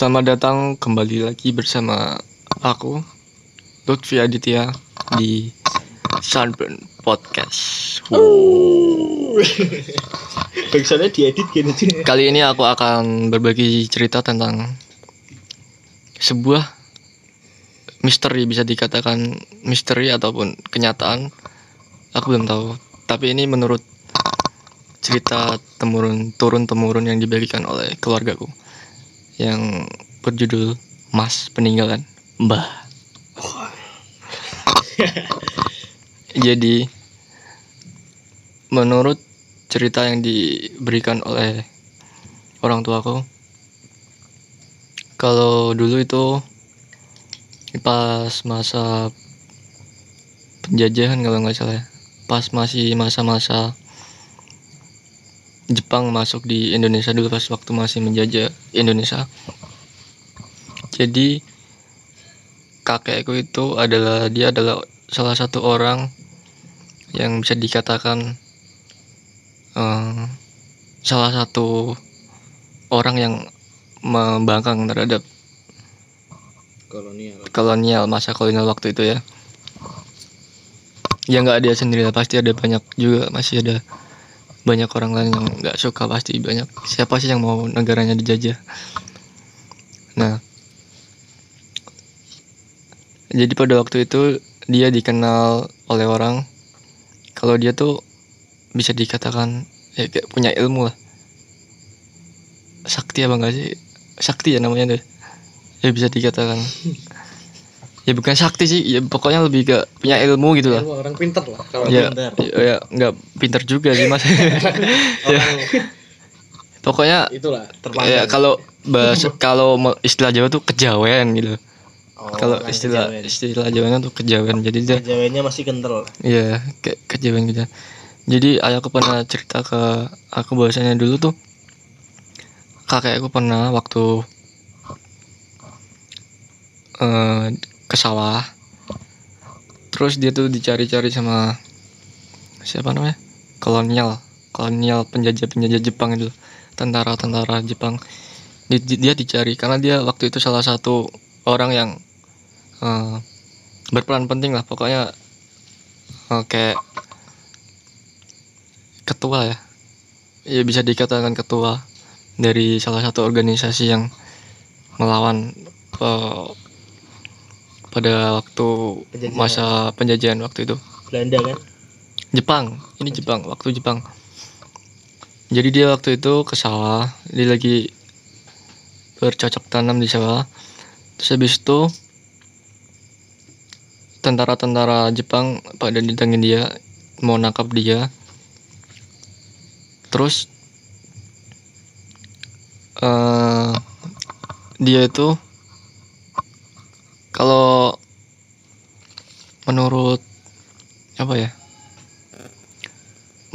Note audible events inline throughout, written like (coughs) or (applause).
Selamat datang kembali lagi bersama aku Lutfi Aditya di Sunburn Podcast. (laughs) Backsoundnya diedit gini sih. Kali ini aku akan berbagi cerita tentang sebuah misteri bisa dikatakan misteri ataupun kenyataan. Aku belum tahu. Tapi ini menurut cerita temurun turun temurun yang dibagikan oleh keluargaku yang berjudul Mas Peninggalan Mbah. (laughs) Jadi menurut cerita yang diberikan oleh orang tuaku kalau dulu itu pas masa penjajahan kalau nggak salah ya, pas masih masa-masa Jepang masuk di Indonesia dulu pas waktu masih menjajah Indonesia. Jadi kakekku itu adalah dia adalah salah satu orang yang bisa dikatakan eh, salah satu orang yang membangkang terhadap Kolonial. kolonial masa kolonial waktu itu ya. Ya nggak dia sendiri pasti ada banyak juga masih ada banyak orang lain yang nggak suka pasti banyak. Siapa sih yang mau negaranya dijajah? Nah. Jadi pada waktu itu dia dikenal oleh orang. Kalau dia tuh bisa dikatakan ya kayak punya ilmu lah. Sakti apa enggak sih? Sakti ya namanya deh. Ya bisa dikatakan (laughs) ya bukan sakti sih ya pokoknya lebih ke punya ilmu gitu lah Ilmu orang pinter lah. Kalau ya, pinter. ya, nggak pinter juga sih mas (laughs) ya, pokoknya itulah ya kalau bahasa (laughs) kalau istilah Jawa tuh kejawen gitu Oh, kalau istilah kejawen. istilah Jawanya tuh kejawen jadi dia Kejawennya masih kental. ya kayak kejawen gitu jadi ayahku pernah cerita ke aku bahasanya dulu tuh kakekku pernah waktu eh, ke sawah. Terus dia tuh dicari-cari sama siapa namanya? Kolonial. Kolonial penjajah penjajah Jepang itu. Tentara-tentara Jepang. Di- di- dia dicari karena dia waktu itu salah satu orang yang eh, berperan penting lah. Pokoknya kayak ketua ya. Ya bisa dikatakan ketua dari salah satu organisasi yang melawan eh, pada waktu Penjajahan. masa penjajahan waktu itu. Belanda kan? Jepang. Ini Jepang waktu Jepang. Jadi dia waktu itu ke sawah dia lagi bercocok tanam di sawah terus habis itu tentara-tentara Jepang pada ditangin dia mau nangkap dia. Terus eh dia itu kalau menurut apa ya?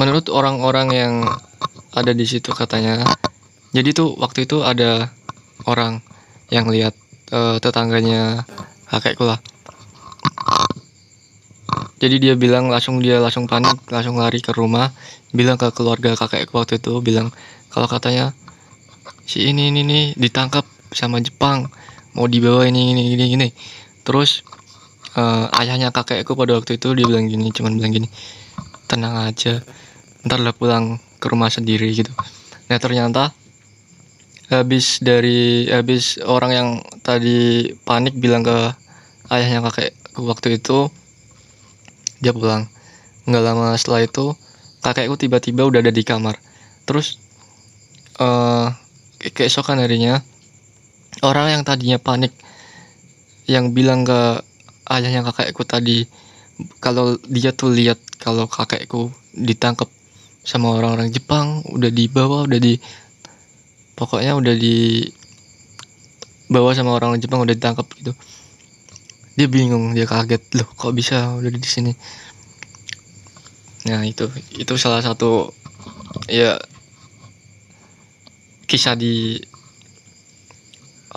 Menurut orang-orang yang ada di situ katanya jadi tuh waktu itu ada orang yang lihat eh, tetangganya kakekku lah. Jadi dia bilang langsung dia langsung panik langsung lari ke rumah bilang ke keluarga kakekku waktu itu bilang kalau katanya si ini ini nih ditangkap sama Jepang mau dibawa ini ini ini ini terus eh, ayahnya kakekku pada waktu itu dia bilang gini cuman bilang gini tenang aja ntar lah pulang ke rumah sendiri gitu. Nah ternyata habis dari habis orang yang tadi panik bilang ke ayahnya kakekku waktu itu dia pulang. Nggak lama setelah itu kakekku tiba-tiba udah ada di kamar. Terus ke- keesokan harinya orang yang tadinya panik yang bilang ke ayahnya kakekku tadi kalau dia tuh lihat kalau kakekku ditangkap sama orang-orang Jepang udah dibawa udah di pokoknya udah di bawa sama orang Jepang udah ditangkap gitu. Dia bingung dia kaget loh kok bisa udah di sini? Nah itu itu salah satu ya kisah di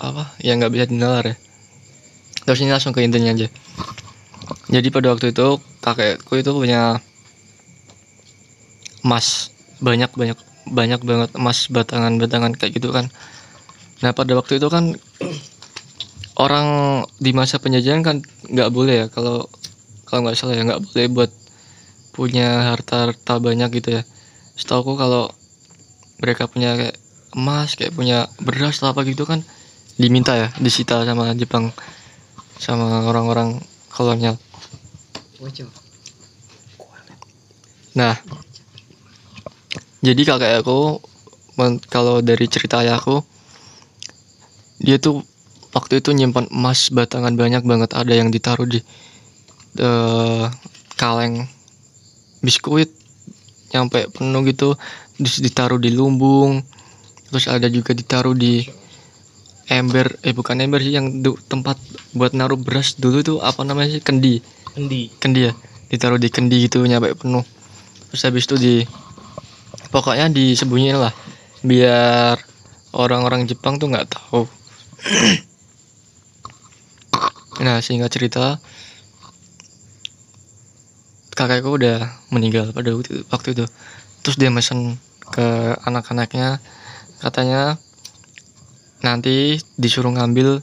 apa? Yang nggak bisa dinalar ya. Terus ini langsung ke intinya aja. Jadi pada waktu itu kakekku itu punya emas. Banyak banyak banyak banget emas batangan batangan kayak gitu kan. Nah pada waktu itu kan (clears throat) orang di masa penjajahan kan nggak boleh ya. Kalau kalau nggak salah ya nggak boleh buat punya harta harta banyak gitu ya. Setahu aku kalau mereka punya kayak emas kayak punya beras atau apa gitu kan diminta ya disita sama Jepang sama orang-orang kolonial Nah, jadi kakek aku kalau dari cerita ayahku, dia tuh waktu itu nyimpan emas batangan banyak banget. Ada yang ditaruh di eh, kaleng biskuit nyampe penuh gitu, terus ditaruh di lumbung, terus ada juga ditaruh di ember, eh bukan ember sih yang du- tempat buat naruh beras dulu tuh apa namanya sih? Kendi. Endi. kendi ya? Ditaruh di kendi gitu nyampe penuh. Terus habis itu di pokoknya disembunyiin lah. Biar orang-orang Jepang tuh nggak tahu. (coughs) Nah singkat cerita kakekku udah meninggal pada waktu itu, waktu itu. Terus dia mesen ke anak-anaknya. Katanya nanti disuruh ngambil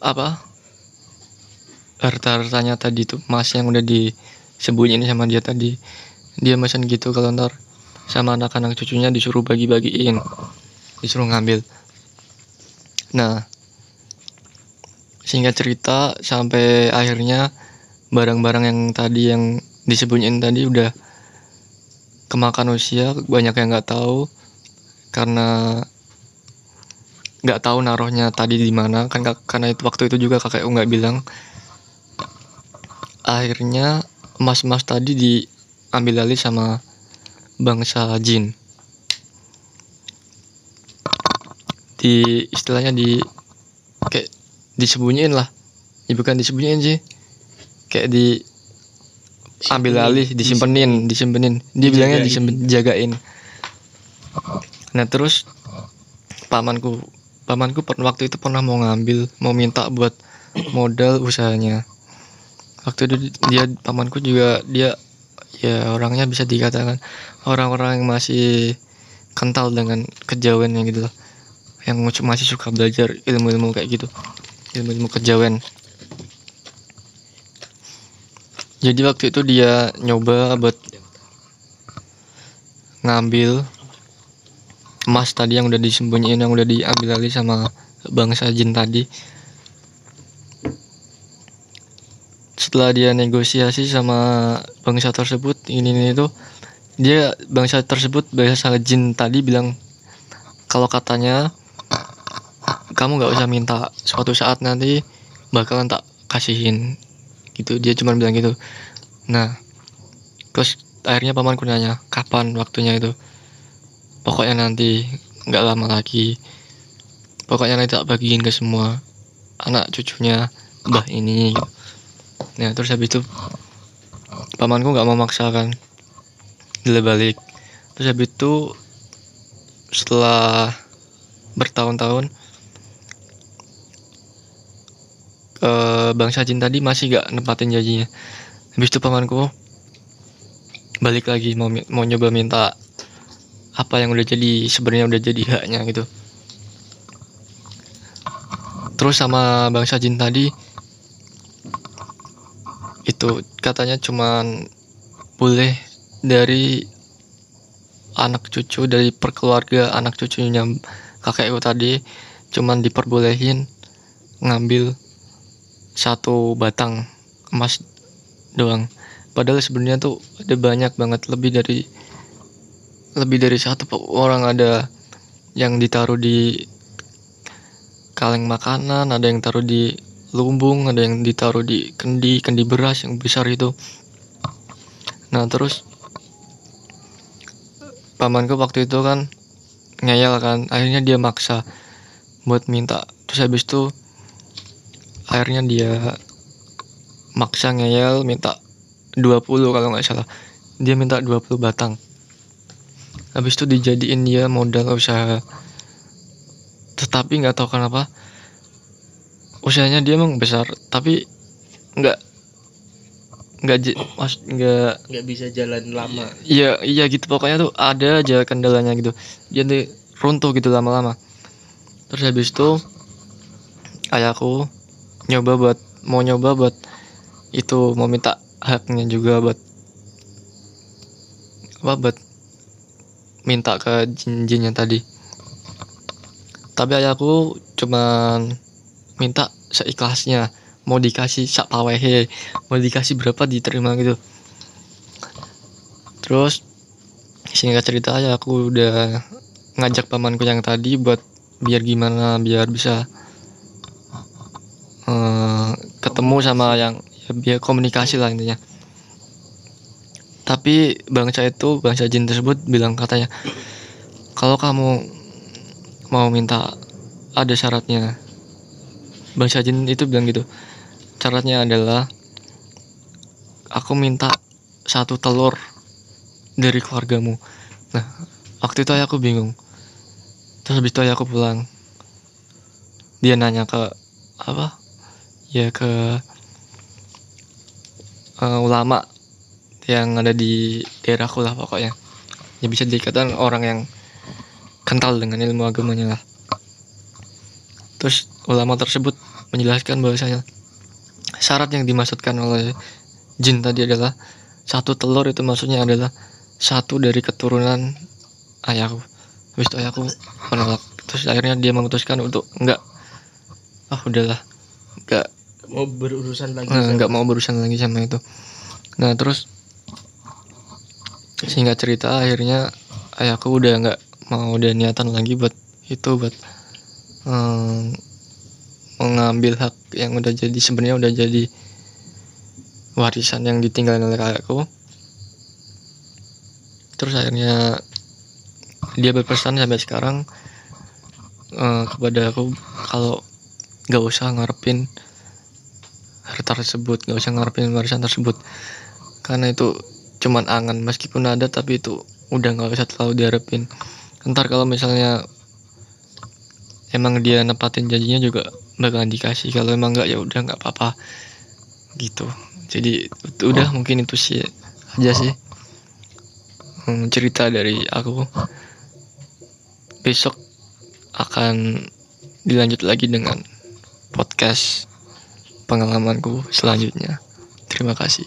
apa harta-hartanya tadi tuh emas yang udah disembunyiin sama dia tadi. Dia mesen gitu kalau ntar sama anak-anak cucunya disuruh bagi-bagiin disuruh ngambil. Nah singkat cerita sampai akhirnya barang-barang yang tadi yang disembunyiin tadi udah kemakan usia banyak yang nggak tahu karena nggak tahu naruhnya tadi di mana. Kan karena itu waktu itu juga kakekku nggak bilang. Akhirnya emas-emas tadi diambil alih sama bangsa jin. Di istilahnya di kayak disembunyiin lah. Ya bukan disembunyiin sih. Kayak di ambil alih disimpenin disimpenin. Dia bilangnya disimpen jagain. Nah terus pamanku pamanku waktu itu pernah mau ngambil mau minta buat modal usahanya. Waktu itu dia pamanku juga dia ya orangnya bisa dikatakan orang-orang yang masih kental dengan kejawennya gitu loh. Yang masih suka belajar ilmu-ilmu kayak gitu ilmu-ilmu kejawen. Jadi waktu itu dia nyoba buat ngambil emas tadi yang udah disembunyiin yang udah diambil alih sama bangsa jin tadi. Setelah dia negosiasi sama bangsa tersebut ini ini itu dia bangsa tersebut bangsa jin tadi bilang kalau katanya kamu nggak usah minta suatu saat nanti bakalan tak kasihin. Gitu dia cuma bilang gitu. Nah terus akhirnya pamanku nanya kapan waktunya itu pokoknya nanti nggak lama lagi pokoknya nanti tak bagiin ke semua anak cucunya mbah ini. Nah terus habis itu pamanku nggak mau maksakan. Dia balik. Terus habis itu setelah bertahun-tahun eh, bangsa jin tadi masih gak nempatin janjinya. Habis itu pamanku balik lagi mau mau nyoba minta apa yang udah jadi sebenarnya udah jadi haknya gitu. Terus sama bangsa jin tadi itu katanya cuman boleh dari anak cucu dari perkeluarga anak cucunya kakekku tadi cuman diperbolehin ngambil satu batang emas doang. Padahal sebenarnya tuh ada banyak banget lebih dari lebih dari satu orang ada yang ditaruh di kaleng makanan ada yang taruh di lumbung ada yang ditaruh di kendi kendi beras yang besar itu. Nah terus pamanku waktu itu kan ngeyel kan akhirnya dia maksa buat minta. Terus habis itu akhirnya dia maksa ngeyel minta 20 kalau nggak salah. Dia minta 20 batang habis itu dijadiin dia modal usaha tetapi nggak tahu kenapa usahanya dia emang besar tapi nggak nggak mas nggak nggak bisa jalan lama Iya, iya gitu pokoknya tuh ada aja kendalanya gitu. Tuh runtuh gitu lama-lama. terus habis itu ayahku nyoba buat mau nyoba buat itu mau minta haknya juga buat apa buat minta ke jin-jin yang tadi. Tapi ayahku cuman minta seikhlasnya. Mau dikasih sak pawehe mau dikasih berapa diterima gitu. Terus singkat cerita ya aku udah ngajak pamanku yang tadi buat biar gimana biar bisa eh, ketemu sama yang ya, biar komunikasi lah intinya tapi bangsa itu bangsa jin tersebut bilang katanya kalau kamu mau minta ada syaratnya. Bangsa jin itu bilang gitu syaratnya adalah aku minta satu telur dari keluargamu. Nah waktu itu aku bingung. Terus habis itu aku pulang. Dia nanya ke apa? Ya ke eh, ulama yang ada di daerahku lah pokoknya. Ya bisa dikatakan orang yang kental dengan ilmu agamanya lah. Terus ulama tersebut menjelaskan bahwasanya syarat yang dimaksudkan oleh jin tadi adalah satu telur itu maksudnya adalah satu dari keturunan ayahku. Habis itu ayahku menolak. Terus akhirnya dia memutuskan untuk enggak. Ah udahlah. Enggak mau berurusan lagi Eh, sama- nggak mau berurusan lagi sama itu. Nah terus singkat cerita akhirnya ayahku udah nggak mau ada niatan lagi buat itu buat em, mengambil hak yang udah jadi sebenarnya udah jadi warisan yang ditinggalin oleh kakakku. Terus akhirnya dia berpesan sampai sekarang eh, kepada aku kalau nggak usah ngarepin harta tersebut nggak usah ngarepin warisan tersebut. Karena itu cuman angan meskipun ada tapi itu udah nggak usah terlalu diharapin. Ntar kalau misalnya emang dia nepatin janjinya juga bakalan dikasih. Kalau emang nggak ya udah nggak apa-apa. Gitu. Jadi itu udah mungkin itu sih aja sih. Hmm, cerita dari aku. Besok akan dilanjut lagi dengan podcast pengalamanku selanjutnya. Terima kasih.